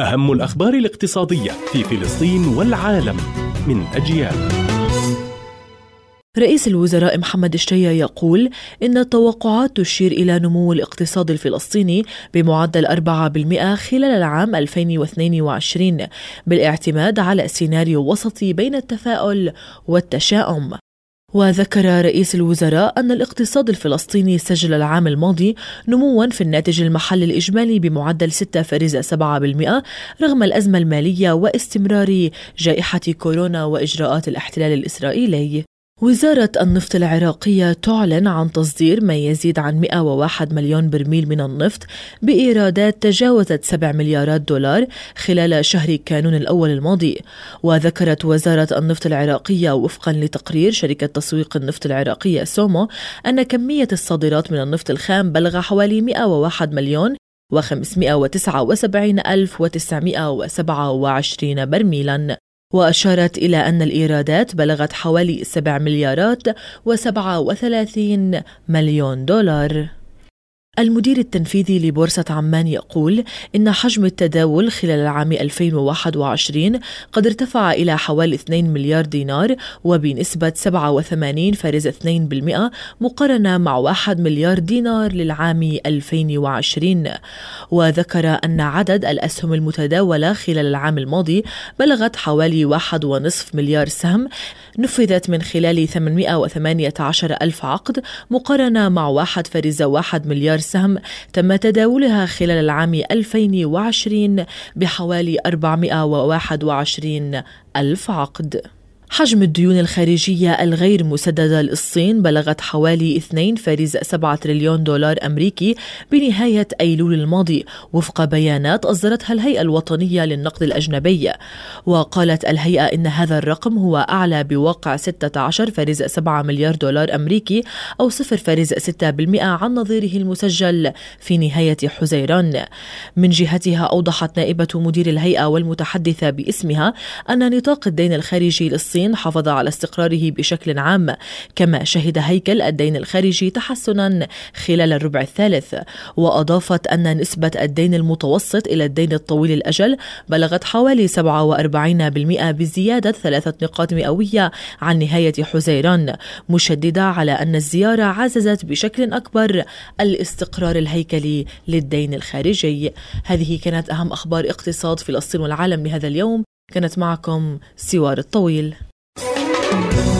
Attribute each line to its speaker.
Speaker 1: أهم الأخبار الاقتصادية في فلسطين والعالم من أجيال.
Speaker 2: رئيس الوزراء محمد الشيا يقول إن التوقعات تشير إلى نمو الاقتصاد الفلسطيني بمعدل 4% خلال العام 2022 بالاعتماد على سيناريو وسطي بين التفاؤل والتشاؤم. وذكر رئيس الوزراء أن الاقتصاد الفلسطيني سجل العام الماضي نموا في الناتج المحلي الإجمالي بمعدل 6.7% رغم الأزمة المالية واستمرار جائحة كورونا وإجراءات الاحتلال الإسرائيلي. وزارة النفط العراقية تعلن عن تصدير ما يزيد عن 101 مليون برميل من النفط بإيرادات تجاوزت 7 مليارات دولار خلال شهر كانون الأول الماضي. وذكرت وزارة النفط العراقية وفقا لتقرير شركة تسويق النفط العراقية سومو أن كمية الصادرات من النفط الخام بلغ حوالي 101 مليون و579 برميلا. وأشارت إلى أن الإيرادات بلغت حوالي 7 مليارات و37 مليون دولار. المدير التنفيذي لبورصة عمان يقول إن حجم التداول خلال العام 2021 قد ارتفع إلى حوالي 2 مليار دينار وبنسبة 87.2% مقارنة مع 1 مليار دينار للعام 2020 وذكر أن عدد الأسهم المتداولة خلال العام الماضي بلغت حوالي 1.5 مليار سهم نفذت من خلال 818 ألف عقد مقارنة مع 1.1 مليار سهم تم تداولها خلال العام 2020 بحوالي 421 ألف عقد. حجم الديون الخارجية الغير مسددة للصين بلغت حوالي 2.7 تريليون دولار أمريكي بنهاية أيلول الماضي وفق بيانات أصدرتها الهيئة الوطنية للنقد الأجنبي. وقالت الهيئة إن هذا الرقم هو أعلى بواقع 16.7 مليار دولار أمريكي أو 0.6% عن نظيره المسجل في نهاية حزيران. من جهتها أوضحت نائبة مدير الهيئة والمتحدثة باسمها أن نطاق الدين الخارجي للصين الصين حافظ على استقراره بشكل عام كما شهد هيكل الدين الخارجي تحسنا خلال الربع الثالث. وأضافت أن نسبة الدين المتوسط إلى الدين الطويل الأجل بلغت حوالي 47% بزيادة ثلاثة نقاط مئوية عن نهاية حزيران مشددة على أن الزيارة عززت بشكل أكبر الاستقرار الهيكلي للدين الخارجي. هذه كانت أهم أخبار اقتصاد فلسطين والعالم لهذا اليوم. كانت معكم سوار الطويل. Thank you